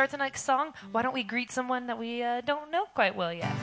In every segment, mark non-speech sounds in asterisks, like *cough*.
start the next song, why don't we greet someone that we uh, don't know quite well yet?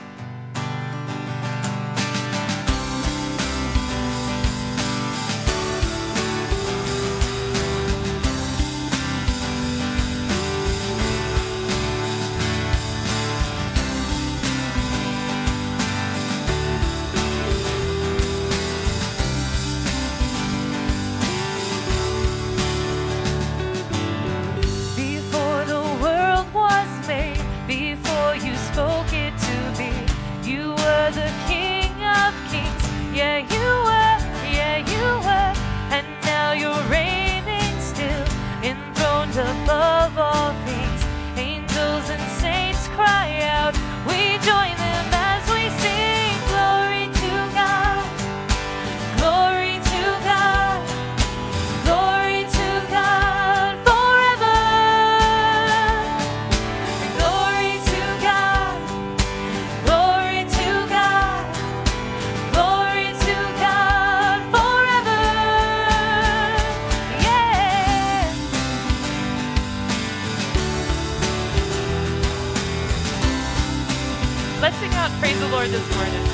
not praise the Lord this morning?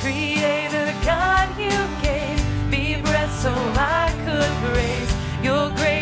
Creator God, you gave me breath so I could praise your grace.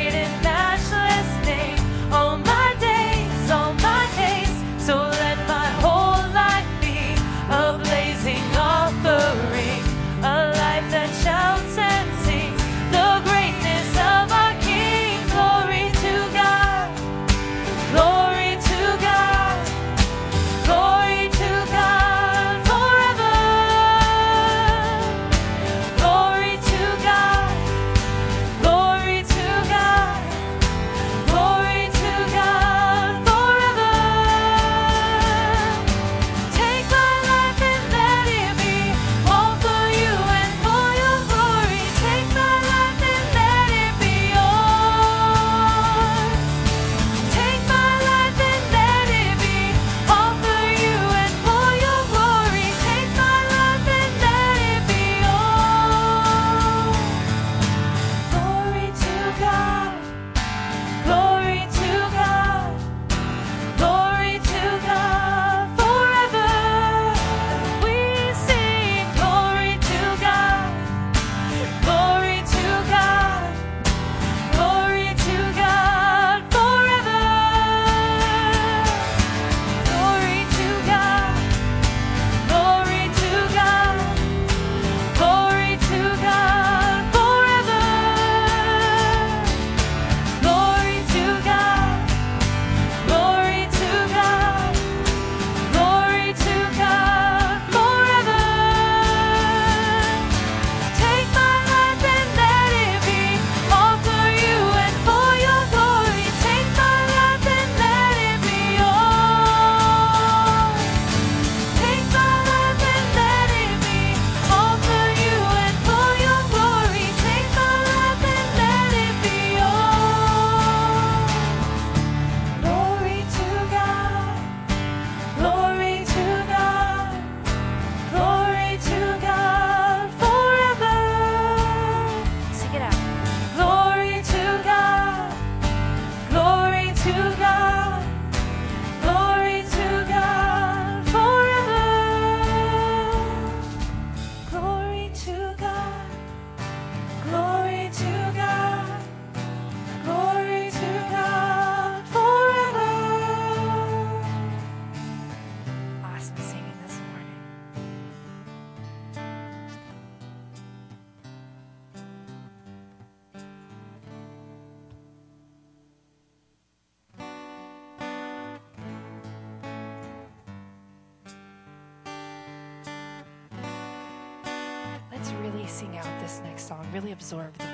Sing out this next song, really absorb the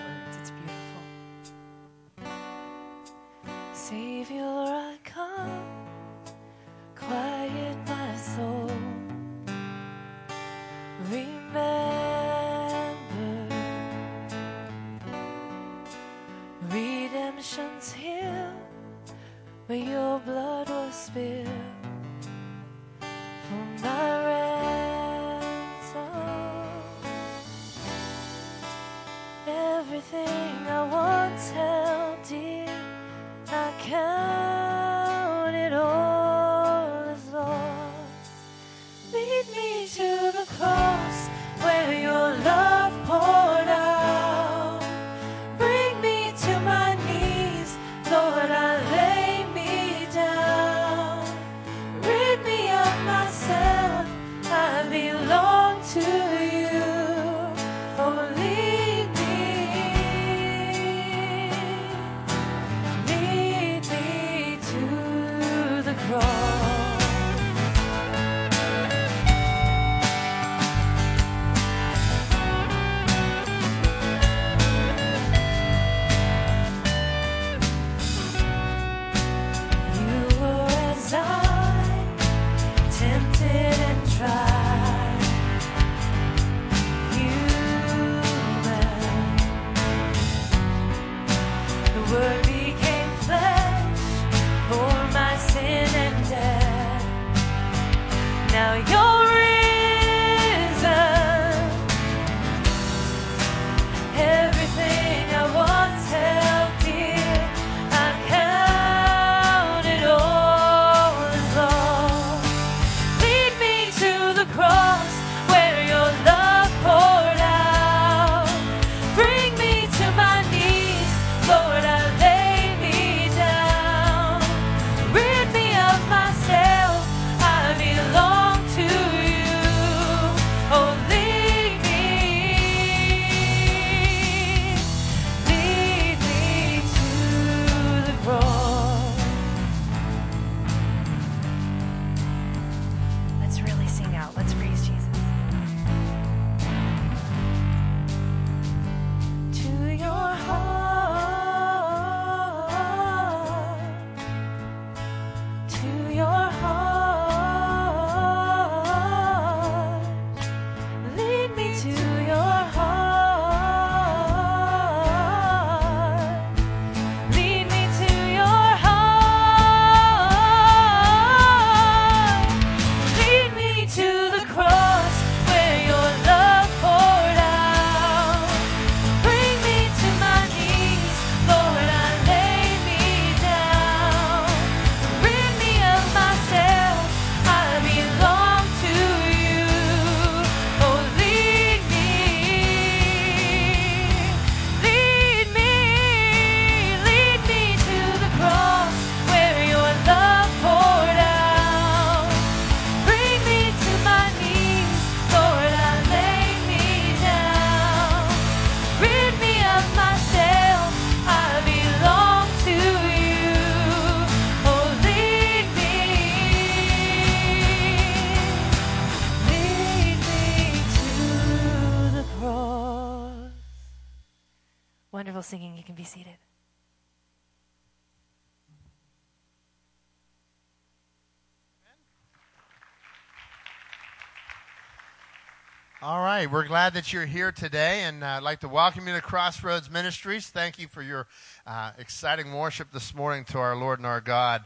We're glad that you're here today, and uh, I'd like to welcome you to Crossroads Ministries. Thank you for your uh, exciting worship this morning to our Lord and our God.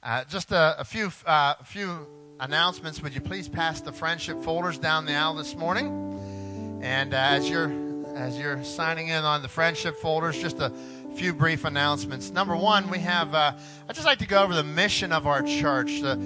Uh, just a, a few uh, few announcements. Would you please pass the friendship folders down the aisle this morning? And uh, as you're as you're signing in on the friendship folders, just a few brief announcements. Number one, we have. Uh, I'd just like to go over the mission of our church. Uh,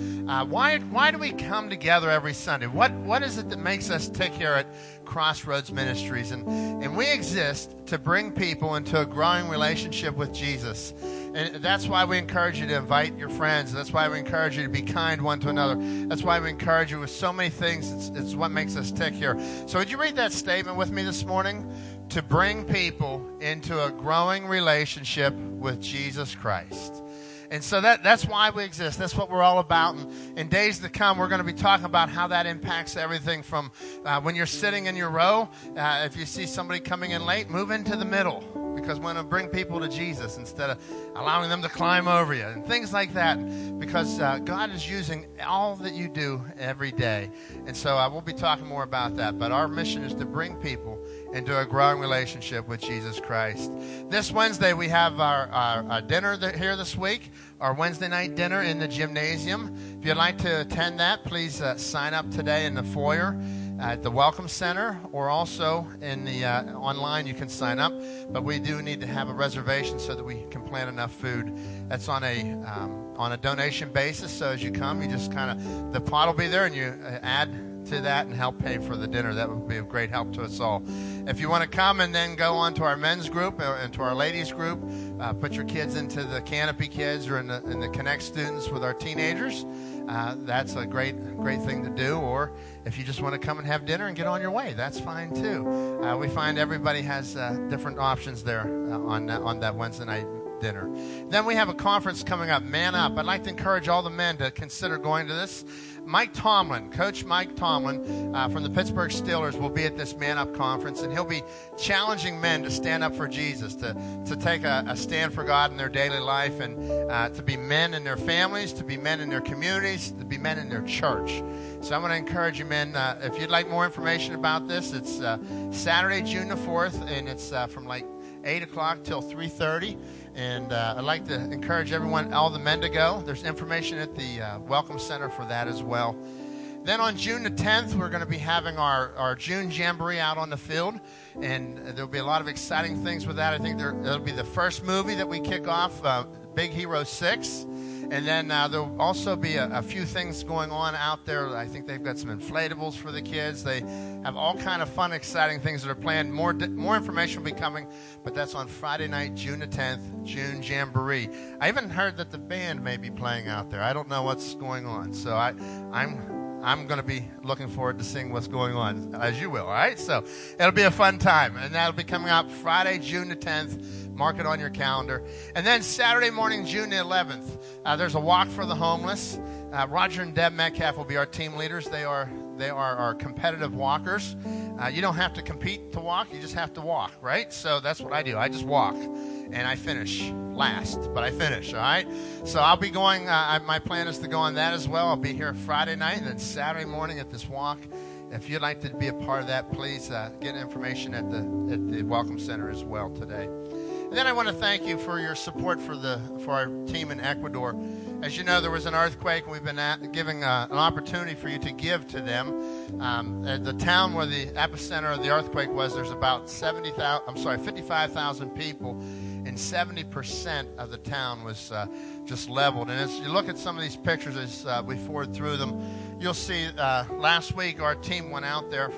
why why do we come together every Sunday? What what is it that makes us tick here at Crossroads Ministries? And and we exist to bring people into a growing relationship with Jesus. And that's why we encourage you to invite your friends. That's why we encourage you to be kind one to another. That's why we encourage you with so many things. It's, it's what makes us tick here. So, would you read that statement with me this morning? To bring people into a growing relationship with Jesus Christ. And so that, that's why we exist. That's what we're all about. And in days to come, we're going to be talking about how that impacts everything from uh, when you're sitting in your row. Uh, if you see somebody coming in late, move into the middle because we're going to bring people to Jesus instead of allowing them to climb over you and things like that. Because uh, God is using all that you do every day. And so uh, we'll be talking more about that. But our mission is to bring people into a growing relationship with Jesus Christ. This Wednesday, we have our, our, our dinner here this week, our Wednesday night dinner in the gymnasium. If you'd like to attend that, please uh, sign up today in the foyer. at the Welcome Center or also in the uh, online. You can sign up, but we do need to have a reservation so that we can plan enough food. That's on a um, on a donation basis. So as you come, you just kind of the pot will be there, and you uh, add to that and help pay for the dinner. That would be of great help to us all. If you want to come and then go on to our men's group uh, and to our ladies group, uh, put your kids into the Canopy Kids or in the, in the Connect students with our teenagers. Uh, that's a great, great thing to do. Or if you just want to come and have dinner and get on your way, that's fine too. Uh, we find everybody has uh, different options there uh, on on that Wednesday night dinner. Then we have a conference coming up, Man Up. I'd like to encourage all the men to consider going to this. Mike Tomlin, Coach Mike Tomlin uh, from the Pittsburgh Steelers, will be at this Man Up conference, and he'll be challenging men to stand up for Jesus, to, to take a, a stand for God in their daily life, and uh, to be men in their families, to be men in their communities, to be men in their church. So I'm going to encourage you, men. Uh, if you'd like more information about this, it's uh, Saturday, June the 4th, and it's uh, from like 8 o'clock till 3.30 and uh, I'd like to encourage everyone, all the men, to go. There's information at the uh, Welcome Center for that as well. Then on June the 10th, we're going to be having our, our June Jamboree out on the field, and there'll be a lot of exciting things with that. I think there, it'll be the first movie that we kick off, uh, Big Hero 6. And then uh, there'll also be a, a, few things going on out there. I think they've got some inflatables for the kids. They have all kind of fun, exciting things that are planned. More more information will be coming, but that's on Friday night, June the 10th, June Jamboree. I even heard that the band may be playing out there. I don't know what's going on, so I I'm I'm going to be looking forward to seeing what's going on, as you will, all right? So it'll be a fun time. And that'll be coming out Friday, June the 10th. Mark it on your calendar. And then Saturday morning, June the 11th, uh, there's a walk for the homeless. Uh, Roger and Deb Metcalf will be our team leaders. They are they are our competitive walkers. Uh, you don't have to compete to walk; you just have to walk, right? So that's what I do. I just walk, and I finish last, but I finish. All right. So I'll be going. Uh, my plan is to go on that as well. I'll be here Friday night and then Saturday morning at this walk. If you'd like to be a part of that, please uh, get information at the at the Welcome Center as well today. And then I want to thank you for your support for the for our team in Ecuador. As you know, there was an earthquake. and We've been at, giving uh, an opportunity for you to give to them. Um, the town where the epicenter of the earthquake was, there's about 70,000. I'm sorry, 55,000 people, and 70% of the town was uh, just leveled. And as you look at some of these pictures as uh, we forward through them, you'll see uh, last week our team went out there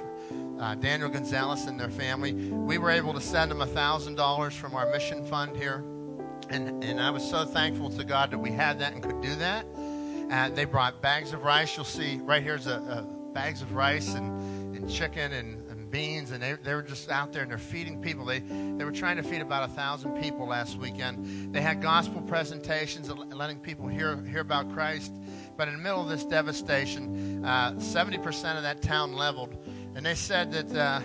uh, Daniel Gonzalez and their family. We were able to send them $1,000 from our mission fund here. And, and I was so thankful to God that we had that and could do that. Uh, they brought bags of rice. You'll see right here's a, a bags of rice and, and chicken and, and beans. And they, they were just out there and they're feeding people. They, they were trying to feed about a thousand people last weekend. They had gospel presentations, letting people hear, hear about Christ. But in the middle of this devastation, uh, 70% of that town leveled. And they said that, uh,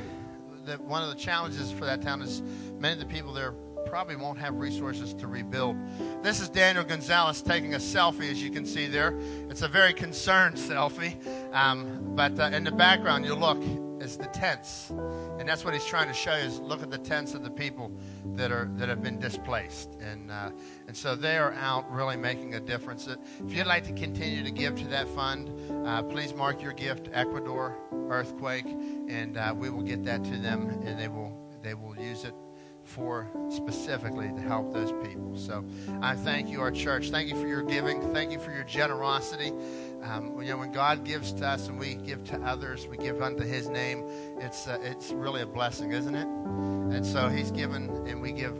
that one of the challenges for that town is many of the people there probably won't have resources to rebuild. This is Daniel Gonzalez taking a selfie, as you can see there. It's a very concerned selfie. Um, but uh, in the background, you look, is the tents. And that's what he's trying to show you is look at the tents of the people that are that have been displaced. And uh, and so they are out really making a difference. If you'd like to continue to give to that fund, uh, please mark your gift Ecuador earthquake, and uh, we will get that to them, and they will they will use it for specifically to help those people. So I thank you, our church. Thank you for your giving. Thank you for your generosity. Um, you know, when God gives to us and we give to others, we give unto His name. It's uh, it's really a blessing, isn't it? And so He's given, and we give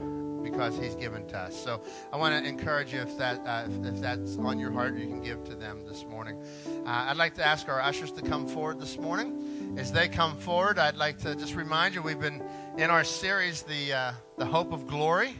because He's given to us. So I want to encourage you if that uh, if, if, that's on your heart, you can give to them this morning. Uh, I'd like to ask our ushers to come forward this morning. As they come forward, I'd like to just remind you we've been in our series, the uh, the Hope of Glory.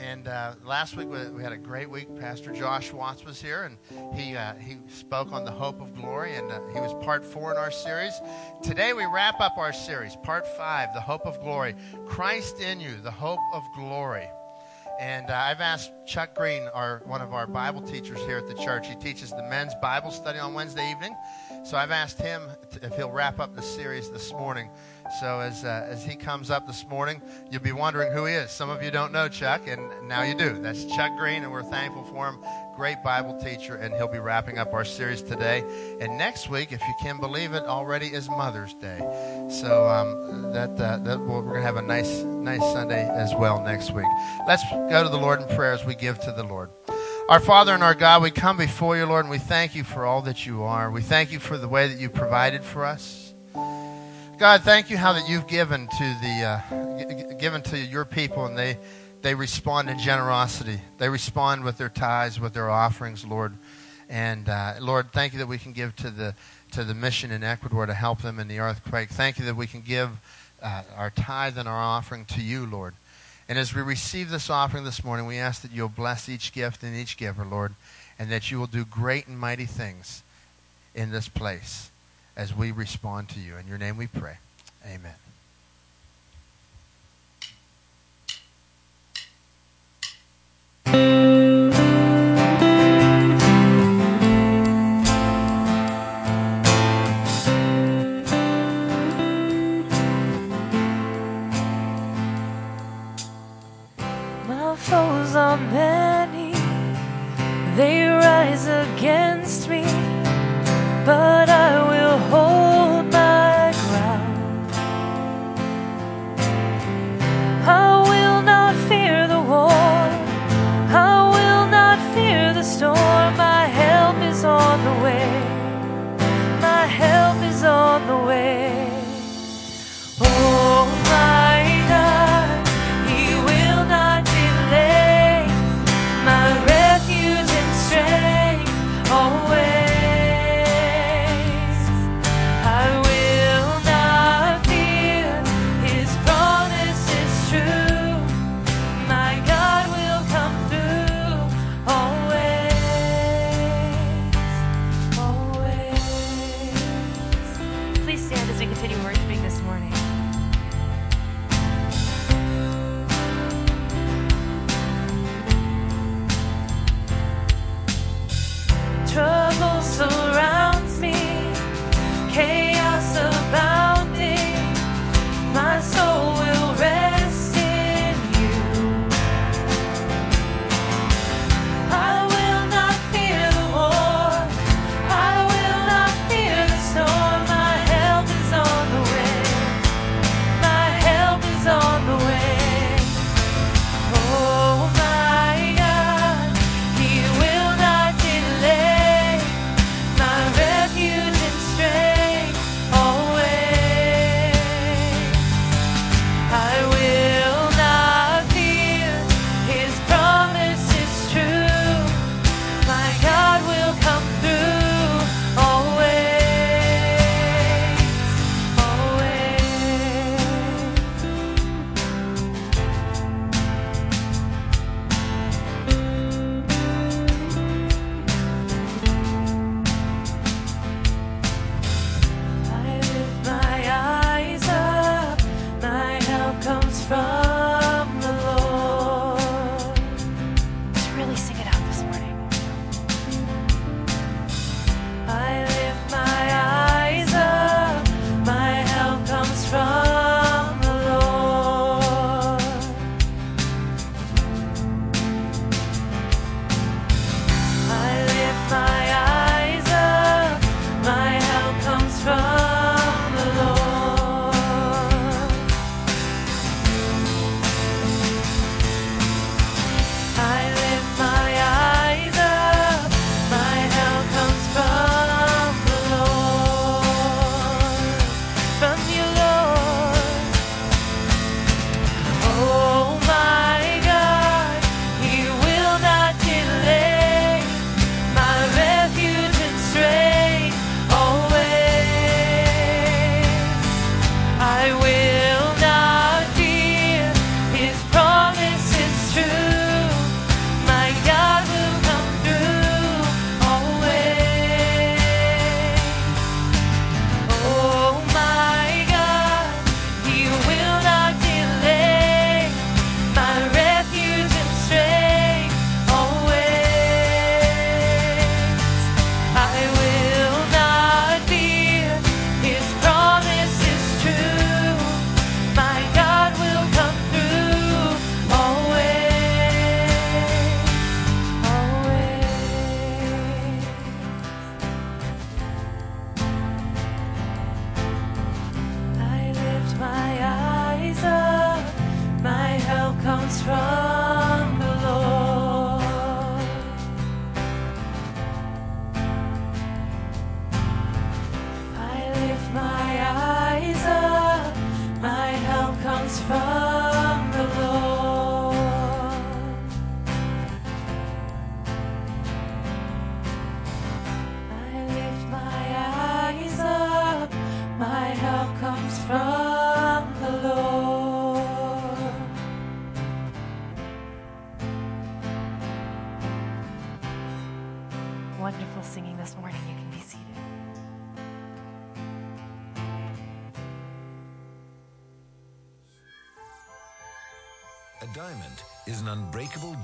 And uh, last week we had a great week. Pastor Josh Watts was here, and he uh, he spoke on the hope of glory, and uh, he was part four in our series. Today we wrap up our series, part five, the hope of glory. Christ in you, the hope of glory. And uh, I've asked Chuck Green, our one of our Bible teachers here at the church. He teaches the men's Bible study on Wednesday evening. So I've asked him if he'll wrap up the series this morning. So as uh, as he comes up this morning, you'll be wondering who he is. Some of you don't know Chuck, and now you do. That's Chuck Green, and we're thankful for him. great Bible teacher, and he'll be wrapping up our series today. And next week, if you can believe it, already is Mother's Day. So um, that, uh, that we're going to have a nice, nice Sunday as well next week. Let's go to the Lord in prayer as we give to the Lord. Our Father and our God, we come before you, Lord, and we thank you for all that you are. We thank you for the way that you provided for us. God, thank you how that you've given to the uh, given to your people, and they they respond in generosity. They respond with their tithes, with their offerings, Lord. And uh, Lord, thank you that we can give to the to the mission in Ecuador to help them in the earthquake. Thank you that we can give uh, our tithe and our offering to you, Lord. And as we receive this offering this morning, we ask that you'll bless each gift and each giver, Lord, and that you will do great and mighty things in this place as we respond to you. In your name we pray. Amen.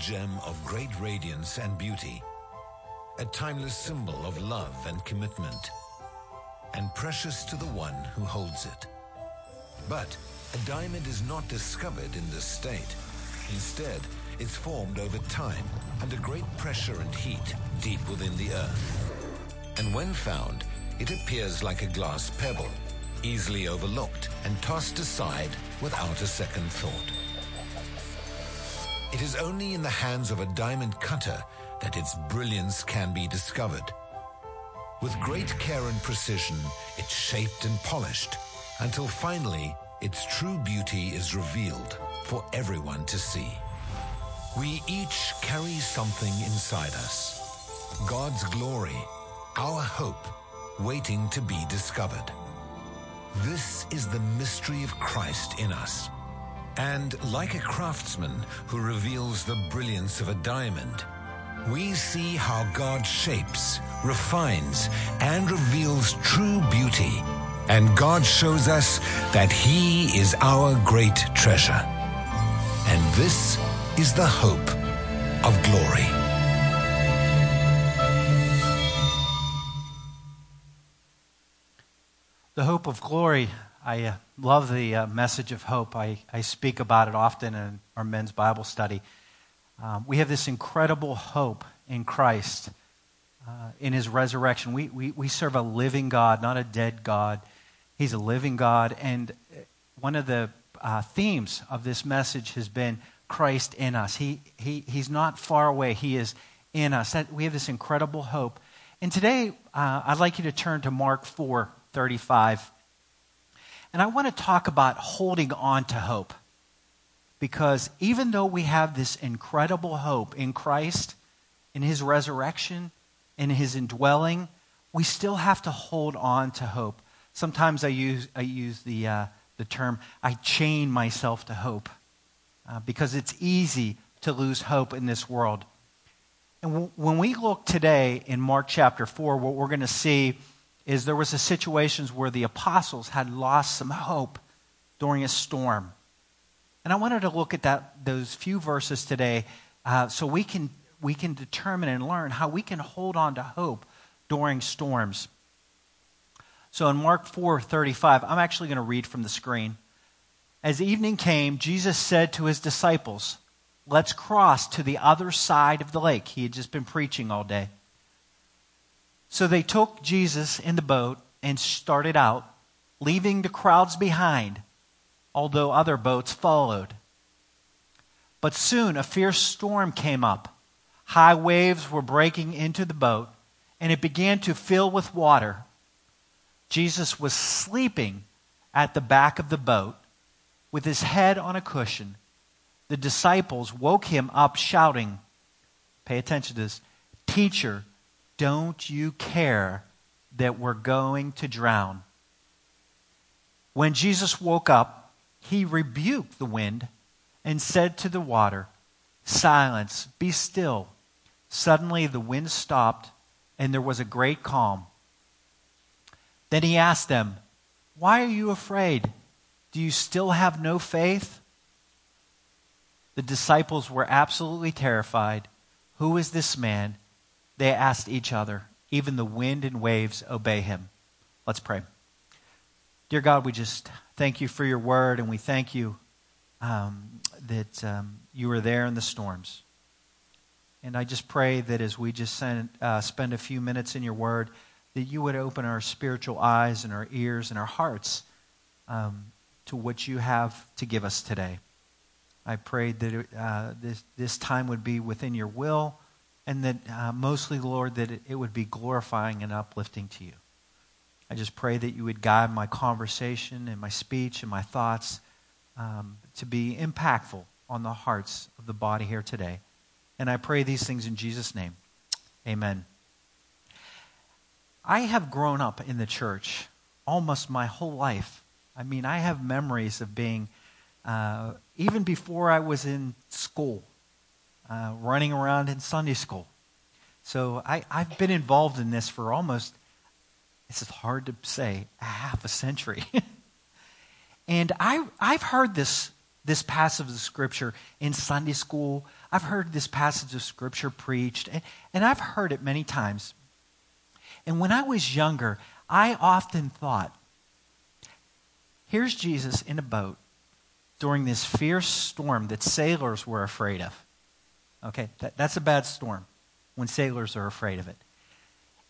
Gem of great radiance and beauty, a timeless symbol of love and commitment, and precious to the one who holds it. But a diamond is not discovered in this state. Instead, it's formed over time under great pressure and heat deep within the earth. And when found, it appears like a glass pebble, easily overlooked and tossed aside without a second thought. It is only in the hands of a diamond cutter that its brilliance can be discovered. With great care and precision, it's shaped and polished until finally its true beauty is revealed for everyone to see. We each carry something inside us. God's glory, our hope, waiting to be discovered. This is the mystery of Christ in us. And like a craftsman who reveals the brilliance of a diamond, we see how God shapes, refines, and reveals true beauty. And God shows us that He is our great treasure. And this is the hope of glory. The hope of glory. I uh, love the uh, message of hope. I, I speak about it often in our men's Bible study. Um, we have this incredible hope in Christ, uh, in his resurrection. We, we, we serve a living God, not a dead God. He's a living God. And one of the uh, themes of this message has been Christ in us. He, he, he's not far away, He is in us. That, we have this incredible hope. And today, uh, I'd like you to turn to Mark 4 35. And I want to talk about holding on to hope. Because even though we have this incredible hope in Christ, in his resurrection, in his indwelling, we still have to hold on to hope. Sometimes I use, I use the, uh, the term, I chain myself to hope, uh, because it's easy to lose hope in this world. And w- when we look today in Mark chapter 4, what we're going to see is there was a situations where the apostles had lost some hope during a storm. And I wanted to look at that, those few verses today uh, so we can, we can determine and learn how we can hold on to hope during storms. So in Mark 4:35, I'm actually going to read from the screen. As evening came, Jesus said to his disciples, "Let's cross to the other side of the lake." He had just been preaching all day. So they took Jesus in the boat and started out, leaving the crowds behind, although other boats followed. But soon a fierce storm came up. High waves were breaking into the boat, and it began to fill with water. Jesus was sleeping at the back of the boat with his head on a cushion. The disciples woke him up shouting, Pay attention to this, Teacher, don't you care that we're going to drown? When Jesus woke up, he rebuked the wind and said to the water, Silence, be still. Suddenly the wind stopped, and there was a great calm. Then he asked them, Why are you afraid? Do you still have no faith? The disciples were absolutely terrified. Who is this man? They asked each other. Even the wind and waves obey him. Let's pray. Dear God, we just thank you for your word, and we thank you um, that um, you were there in the storms. And I just pray that as we just send, uh, spend a few minutes in your word, that you would open our spiritual eyes and our ears and our hearts um, to what you have to give us today. I prayed that uh, this, this time would be within your will, and that uh, mostly, Lord, that it, would be glorifying and uplifting to you. I just pray that you would guide my conversation and my speech and my thoughts um, to be impactful on the hearts of the body here today. And I pray these things in Jesus' name. Amen. I have grown up in the church almost my whole life. I mean, I have memories of being, uh, even before I was in school, uh, running around in Sunday school. So I, I've been involved in this for almost, it's hard to say, a half a century. *laughs* and I, I've heard this, this passage of Scripture in Sunday school. I've heard this passage of Scripture preached, and, and I've heard it many times. And when I was younger, I often thought, here's Jesus in a boat during this fierce storm that sailors were afraid of. Okay, that, that's a bad storm when sailors are afraid of it.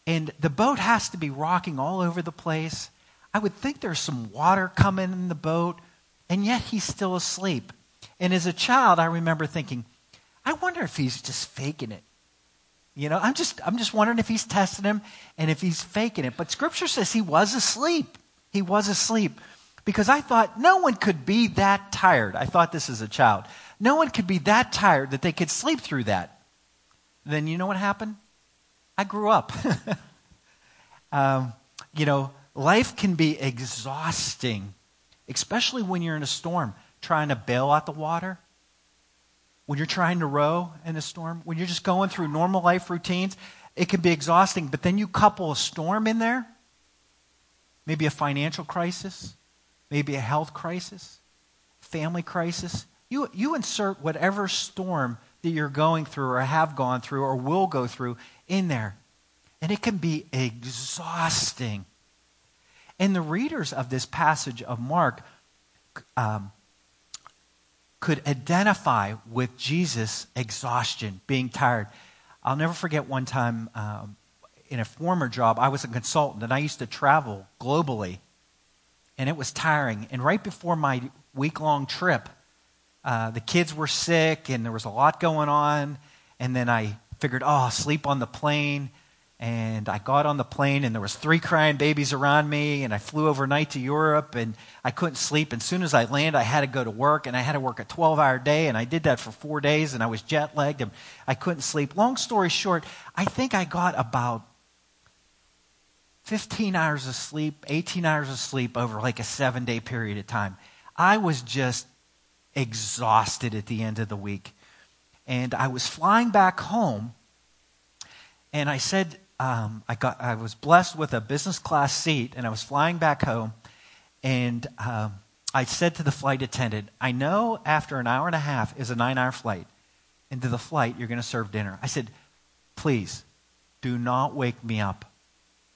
And the boat has to be rocking all over the place. I would think there's some water coming in the boat, and yet he's still asleep. And as a child, I remember thinking, I wonder if he's just faking it. You know, I'm just, I'm just wondering if he's testing him and if he's faking it. But scripture says he was asleep. He was asleep. Because I thought no one could be that tired. I thought this as a child. No one could be that tired that they could sleep through that. Then you know what happened? I grew up. *laughs* um, you know, life can be exhausting, especially when you're in a storm trying to bail out the water when you're trying to row in a storm, when you're just going through normal life routines, it can be exhausting. But then you couple a storm in there, maybe a financial crisis, maybe a health crisis, family crisis. You, you insert whatever storm that you're going through or have gone through or will go through in there. And it can be exhausting. And the readers of this passage of Mark um, could identify with Jesus' exhaustion, being tired. I'll never forget one time um, in a former job, I was a consultant and I used to travel globally. And it was tiring. And right before my week long trip, uh, the kids were sick and there was a lot going on. And then I figured, oh, I'll sleep on the plane and I got on the plane and there was three crying babies around me and I flew overnight to Europe and I couldn't sleep and as soon as I landed I had to go to work and I had to work a 12-hour day and I did that for 4 days and I was jet lagged and I couldn't sleep. Long story short, I think I got about 15 hours of sleep, 18 hours of sleep over like a 7-day period of time. I was just exhausted at the end of the week. And I was flying back home and I said um, I, got, I was blessed with a business class seat, and I was flying back home. And um, I said to the flight attendant, I know after an hour and a half is a nine hour flight. Into the flight, you're going to serve dinner. I said, please do not wake me up.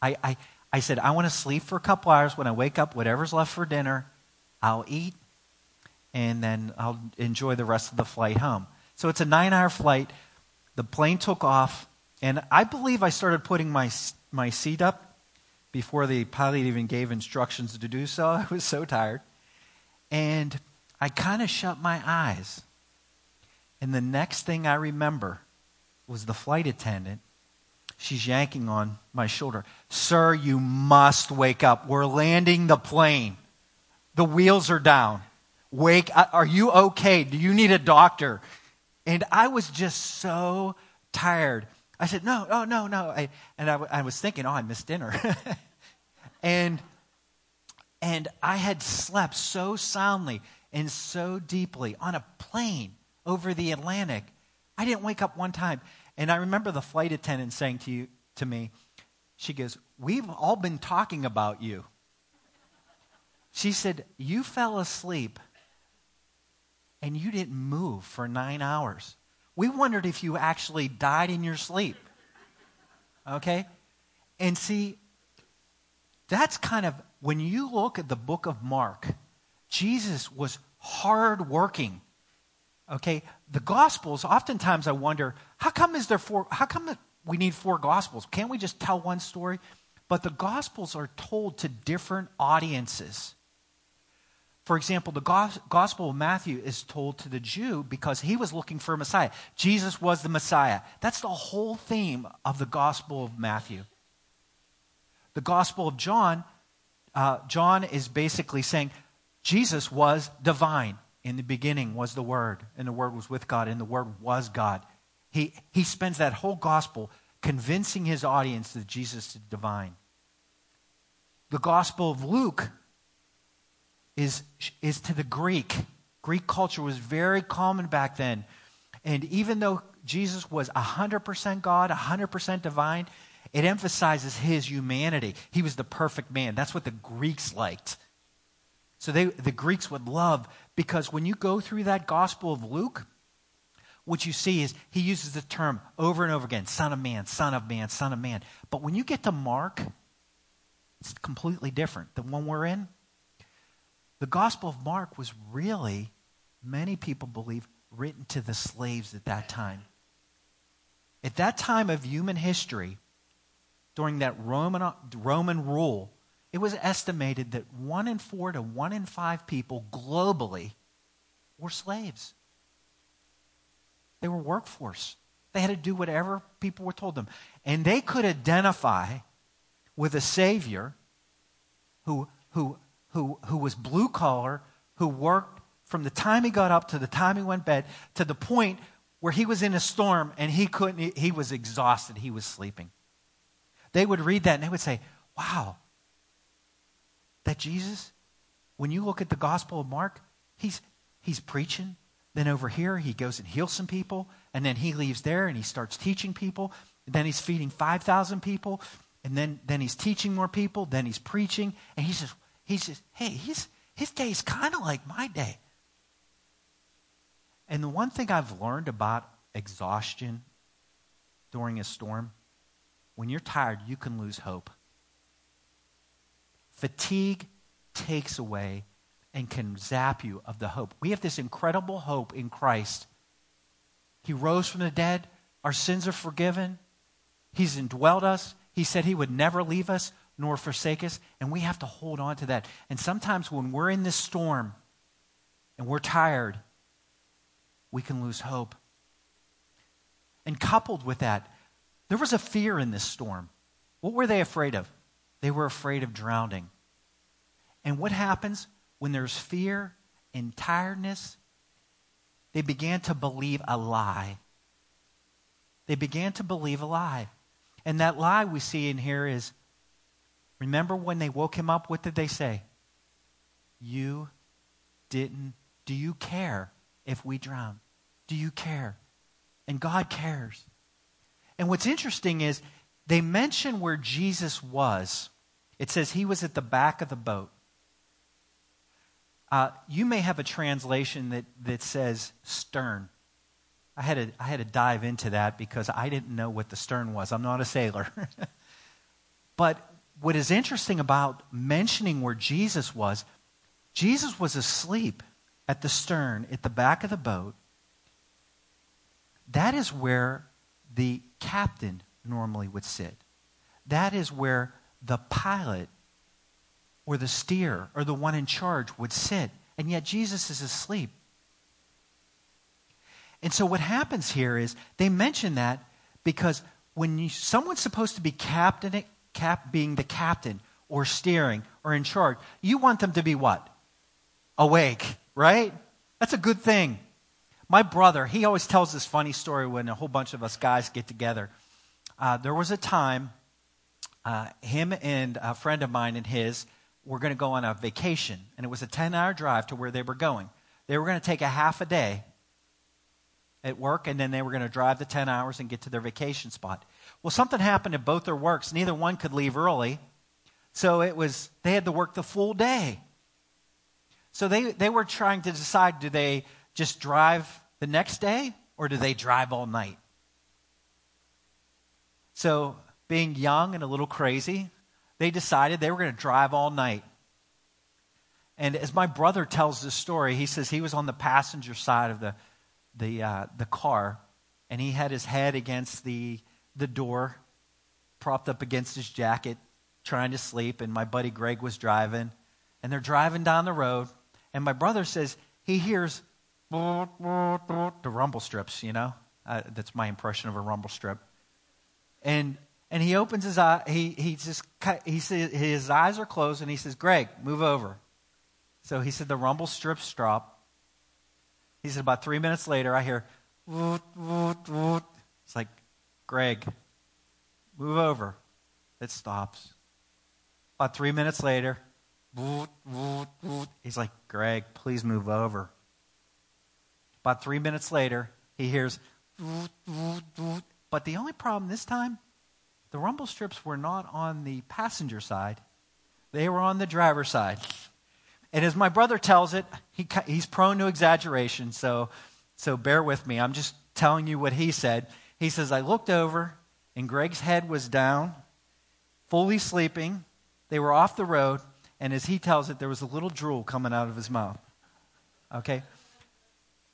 I, I, I said, I want to sleep for a couple hours. When I wake up, whatever's left for dinner, I'll eat, and then I'll enjoy the rest of the flight home. So it's a nine hour flight. The plane took off. And I believe I started putting my, my seat up before the pilot even gave instructions to do so. *laughs* I was so tired. And I kind of shut my eyes. And the next thing I remember was the flight attendant. She's yanking on my shoulder. Sir, you must wake up. We're landing the plane. The wheels are down. Wake Are you okay? Do you need a doctor? And I was just so tired. I said, no, oh, no, no. I, and I, I was thinking, oh, I missed dinner. *laughs* and, and I had slept so soundly and so deeply on a plane over the Atlantic. I didn't wake up one time. And I remember the flight attendant saying to, you, to me, she goes, We've all been talking about you. She said, You fell asleep and you didn't move for nine hours. We wondered if you actually died in your sleep. Okay? And see, that's kind of, when you look at the book of Mark, Jesus was hard working. Okay? The Gospels, oftentimes I wonder, how come is there four, how come we need four Gospels? Can't we just tell one story? But the Gospels are told to different audiences. For example, the Gospel of Matthew is told to the Jew because he was looking for a Messiah. Jesus was the Messiah. That's the whole theme of the Gospel of Matthew. The Gospel of John, uh, John is basically saying Jesus was divine. In the beginning was the Word, and the Word was with God, and the Word was God. He, he spends that whole Gospel convincing his audience that Jesus is divine. The Gospel of Luke is, is to the Greek. Greek culture was very common back then. And even though Jesus was 100% God, 100% divine, it emphasizes his humanity. He was the perfect man. That's what the Greeks liked. So they, the Greeks would love, because when you go through that Gospel of Luke, what you see is he uses the term over and over again Son of Man, Son of Man, Son of Man. But when you get to Mark, it's completely different. The one we're in, the Gospel of Mark was really, many people believe, written to the slaves at that time. At that time of human history, during that Roman, Roman rule, it was estimated that one in four to one in five people globally were slaves. They were workforce. They had to do whatever people were told them. And they could identify with a Savior who, who who, who was blue collar, who worked from the time he got up to the time he went bed to the point where he was in a storm and he couldn't, he was exhausted, he was sleeping. They would read that and they would say, wow, that Jesus, when you look at the Gospel of Mark, he's, he's preaching. Then over here, he goes and heals some people. And then he leaves there and he starts teaching people. And then he's feeding 5,000 people. And then, then he's teaching more people. Then he's preaching. And he says, he says, hey, his, his day is kind of like my day. And the one thing I've learned about exhaustion during a storm, when you're tired, you can lose hope. Fatigue takes away and can zap you of the hope. We have this incredible hope in Christ. He rose from the dead. Our sins are forgiven. He's indwelled us. He said he would never leave us nor forsake us. And we have to hold on to that. And sometimes when we're in this storm and we're tired, we can lose hope. And coupled with that, there was a fear in this storm. What were they afraid of? They were afraid of drowning. And what happens when there's fear and tiredness? They began to believe a lie. They began to believe a lie. And that lie we see in here is Remember when they woke him up, what did they say? You didn't, do you care if we drown? Do you care? And God cares. And what's interesting is they mention where Jesus was. It says he was at the back of the boat. Uh, you may have a translation that, that says stern. I had, to, I had to dive into that because I didn't know what the stern was. I'm not a sailor. *laughs* but what is interesting about mentioning where Jesus was, Jesus was asleep at the stern, at the back of the boat. That is where the captain normally would sit. That is where the pilot or the steer or the one in charge would sit. And yet Jesus is asleep. And so what happens here is they mention that because when you, someone's supposed to be captain, cap, being the captain or steering or in charge, you want them to be what? Awake, right? That's a good thing. My brother, he always tells this funny story when a whole bunch of us guys get together. Uh, there was a time, uh, him and a friend of mine and his were going to go on a vacation, and it was a 10 hour drive to where they were going. They were going to take a half a day at work, and then they were going to drive the 10 hours and get to their vacation spot. Well, something happened at both their works. Neither one could leave early. So it was, they had to work the full day. So they, they were trying to decide do they just drive the next day or do they drive all night? So, being young and a little crazy, they decided they were going to drive all night. And as my brother tells this story, he says he was on the passenger side of the, the, uh, the car and he had his head against the the door, propped up against his jacket, trying to sleep. And my buddy Greg was driving. And they're driving down the road. And my brother says he hears the rumble strips, you know? Uh, that's my impression of a rumble strip. And and he opens his eye. He he just he says his eyes are closed, and he says, "Greg, move over." So he said the rumble strips drop. He said about three minutes later, I hear. It's like, Greg, move over. It stops. About three minutes later, he's like, Greg, please move over. About three minutes later, he hears, but the only problem this time, the rumble strips were not on the passenger side, they were on the driver's side. And as my brother tells it, he, he's prone to exaggeration, so, so bear with me. I'm just telling you what he said. He says, I looked over, and Greg's head was down, fully sleeping. They were off the road, and as he tells it, there was a little drool coming out of his mouth. Okay?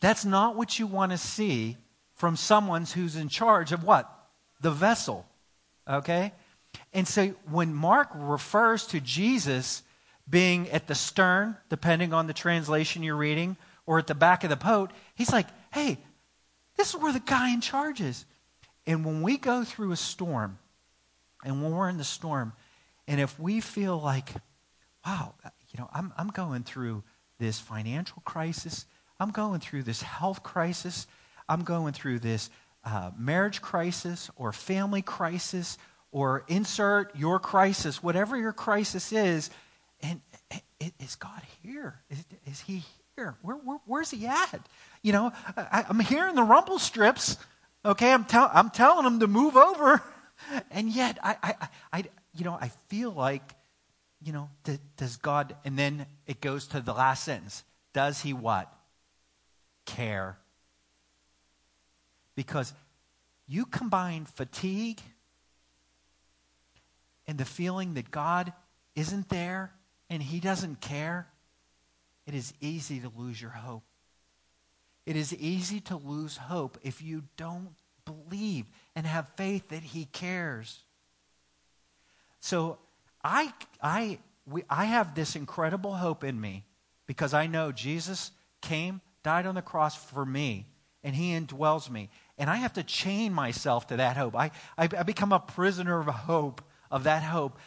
That's not what you want to see from someone who's in charge of what? The vessel. Okay? And so when Mark refers to Jesus being at the stern, depending on the translation you're reading, or at the back of the boat, he's like, hey, this is where the guy in charge is. And when we go through a storm, and when we're in the storm, and if we feel like, wow, uh, you know, I'm, I'm going through this financial crisis, I'm going through this health crisis. I'm going through this uh, marriage crisis or family crisis or insert your crisis, whatever your crisis is. And eh, eh, is God here? Is, is he here? Where, where, where's he at? You know, I, am hearing the rumble strips. Okay, I'm, tell, I'm telling him to move over. *laughs* And yet, I, I, I, you know, I feel like, you know, does God, and then it goes to the last sentence. Does he what? care. Because you combine fatigue and the feeling that God isn't there and He doesn't care, it is easy to lose your hope. It is easy to lose hope if you don't believe and have faith that He cares. So I, I, we, I have this incredible hope in me because I know Jesus came died on the cross for me, and he indwells me. And I have to chain myself to that hope. I, I, I become a prisoner of hope, of that hope.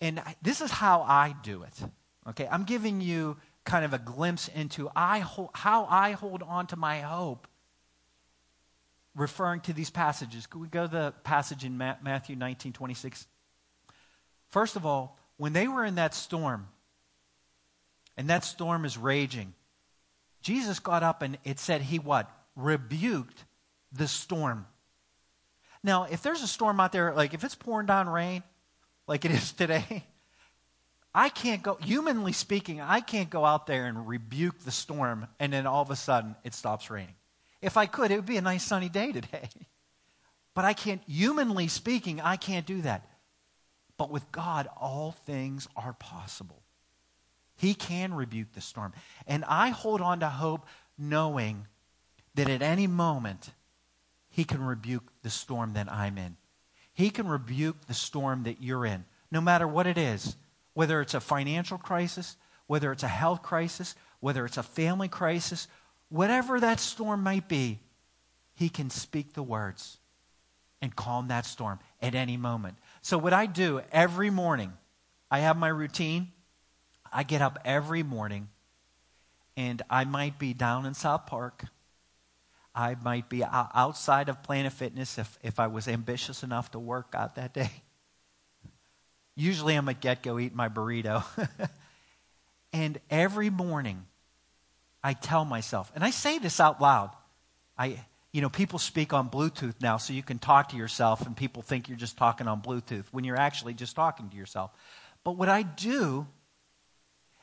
And I, this is how I do it. Okay, I'm giving you kind of a glimpse into I hold, how I hold on to my hope, referring to these passages. Could we go to the passage in Matthew 19 26? First of all, when they were in that storm, and that storm is raging, Jesus got up and it said he what? Rebuked the storm. Now, if there's a storm out there, like if it's pouring down rain, like it is *laughs* today, I can't go, humanly speaking, I can't go out there and rebuke the storm and then all of a sudden it stops raining. If I could, it would be a nice sunny day today. *laughs* But I can't, humanly speaking, I can't do that. But with God, all things are possible. He can rebuke the storm. And I hold on to hope knowing that at any moment, He can rebuke the storm that I'm in. He can rebuke the storm that you're in, no matter what it is, whether it's a financial crisis, whether it's a health crisis, whether it's a family crisis, whatever that storm might be, He can speak the words and calm that storm at any moment. So, what I do every morning, I have my routine. I get up every morning and I might be down in South Park. I might be outside of Planet Fitness if, if I was ambitious enough to work out that day. Usually I'm at GetGo eating my burrito. *laughs* and every morning I tell myself, and I say this out loud. I, you know, people speak on Bluetooth now, so you can talk to yourself, and people think you're just talking on Bluetooth when you're actually just talking to yourself. But what I do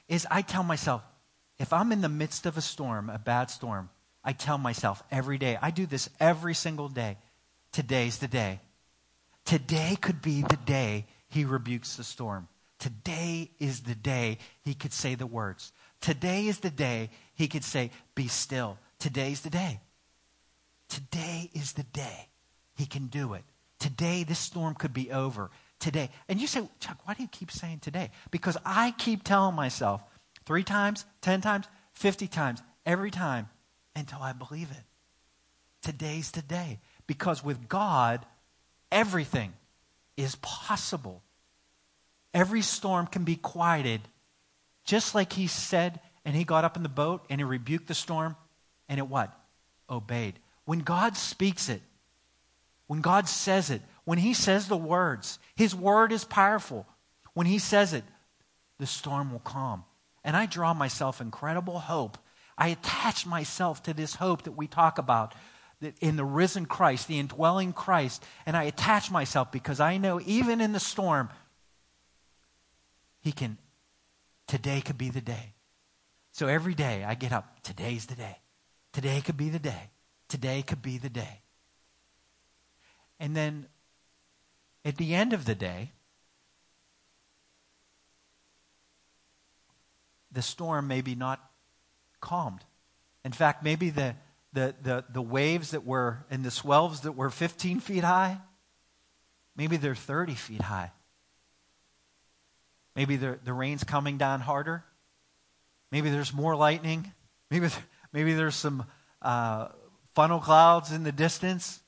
is I tell myself, if I'm in the midst of a storm, a bad storm, I tell myself every day, I do this every single day, today's the day. Today could be the day he rebukes the storm. Today is the day he could say the words. Today is the day he could say, Be still. Today's the day. Today is the day he can do it. Today, this storm could be over today. And you say, Chuck, why do you keep saying today? Because I keep telling myself three times, ten times, 50 times, every time until I believe it. Today's the day. Because with God, everything is possible. Every storm can be quieted, just like he said, and he got up in the boat and he rebuked the storm, and it what? Obeyed. When God speaks it, when God says it, when he says the words, his word is powerful. When he says it, the storm will calm. And I draw myself incredible hope. I attach myself to this hope that we talk about in the risen Christ, the indwelling Christ, and I attach myself because I know even in the storm, He can, today could be the day. So every day I get up, today's the day. Today could be the day. Today could be the day. And then at the end of the day, the storm may be not calmed. In fact, maybe the, the, the, the waves that were, and the swells that were 15 feet high, maybe they're 30 feet high. Maybe the, the rain's coming down harder. Maybe there's more lightning. Maybe, maybe there's some uh, funnel clouds in the distance.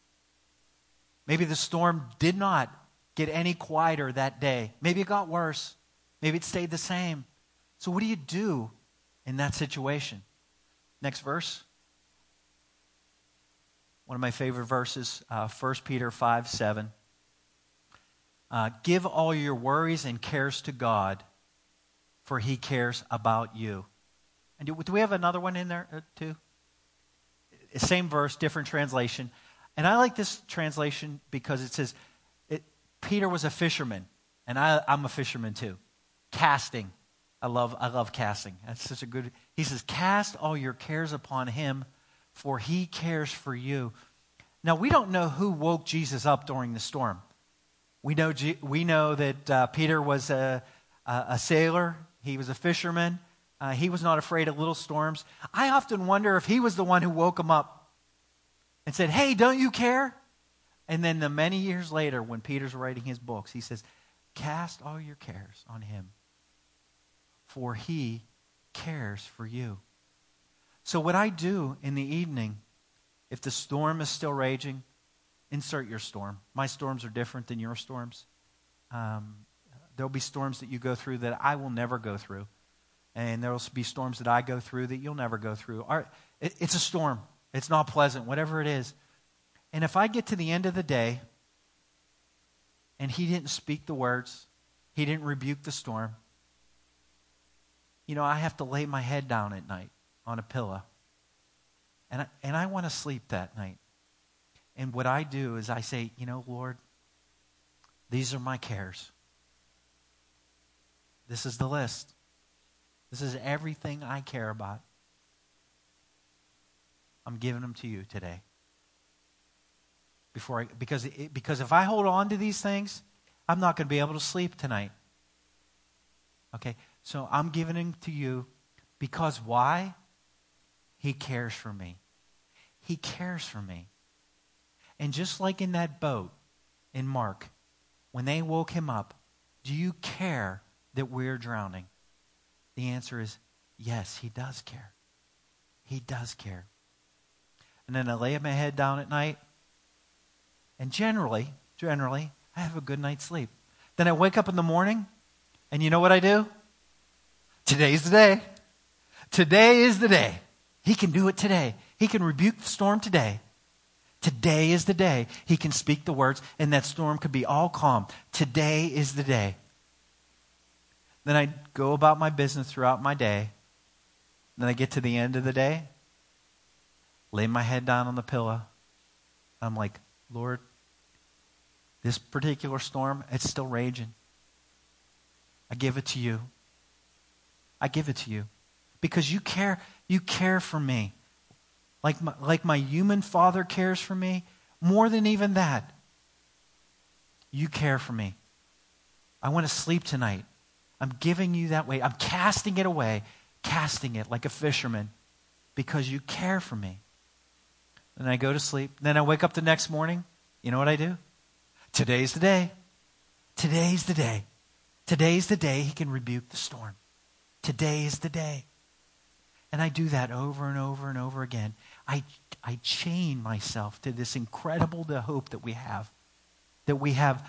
Maybe the storm did not get any quieter that day. Maybe it got worse. Maybe it stayed the same. So, what do you do in that situation? Next verse. One of my favorite verses, uh, 1 Peter 5 7. Uh, Give all your worries and cares to God, for he cares about you. And do, do we have another one in there uh, too? Same verse, different translation. And I like this translation because it says, it, Peter was a fisherman, and I, I'm a fisherman too. Casting. I love, I love casting. That's such a good. He says, Cast all your cares upon him, for he cares for you. Now, we don't know who woke Jesus up during the storm. We know, we know that uh, Peter was a, a, a, sailor, he was a fisherman. Uh, he was not afraid of little storms. I often wonder if he was the one who woke him up and said, Hey, don't you care? And then, the many years later, when Peter's writing his books, he says, Cast all your cares on him, for he cares for you. So, what I do in the evening, if the storm is still raging, insert your storm. My storms are different than your storms. Um, there'll be storms that you go through that I will never go through. And there'll be storms that I go through that you'll never go through. Our, it, it's a storm, it's not pleasant, whatever it is. And if I get to the end of the day and he didn't speak the words, he didn't rebuke the storm, you know, I have to lay my head down at night on a pillow. And I, and I want to sleep that night. And what I do is I say, you know, Lord, these are my cares. This is the list. This is everything I care about. I'm giving them to you today. Before I, because, it, because if I hold on to these things, I'm not going to be able to sleep tonight. Okay? So I'm giving him to you because why? He cares for me. He cares for me. And just like in that boat in Mark, when they woke him up, do you care that we're drowning? The answer is yes, he does care. He does care. And then I lay my head down at night, and generally, generally, I have a good night's sleep. Then I wake up in the morning, and you know what I do? Today's the day. Today is the day. He can do it today. He can rebuke the storm today. Today is the day. He can speak the words, and that storm could be all calm. Today is the day. Then I go about my business throughout my day. Then I get to the end of the day, lay my head down on the pillow. I'm like, Lord, this particular storm, it's still raging. I give it to you. I give it to you because you care you care for me. Like my, like my human father cares for me, more than even that. You care for me. I want to sleep tonight. I'm giving you that way. I'm casting it away, casting it like a fisherman because you care for me. Then I go to sleep. Then I wake up the next morning. You know what I do? Today's the day. Today's the day. Today's the day he can rebuke the storm. Today is the day. And I do that over and over and over again. I, I chain myself to this incredible hope that we have. That we have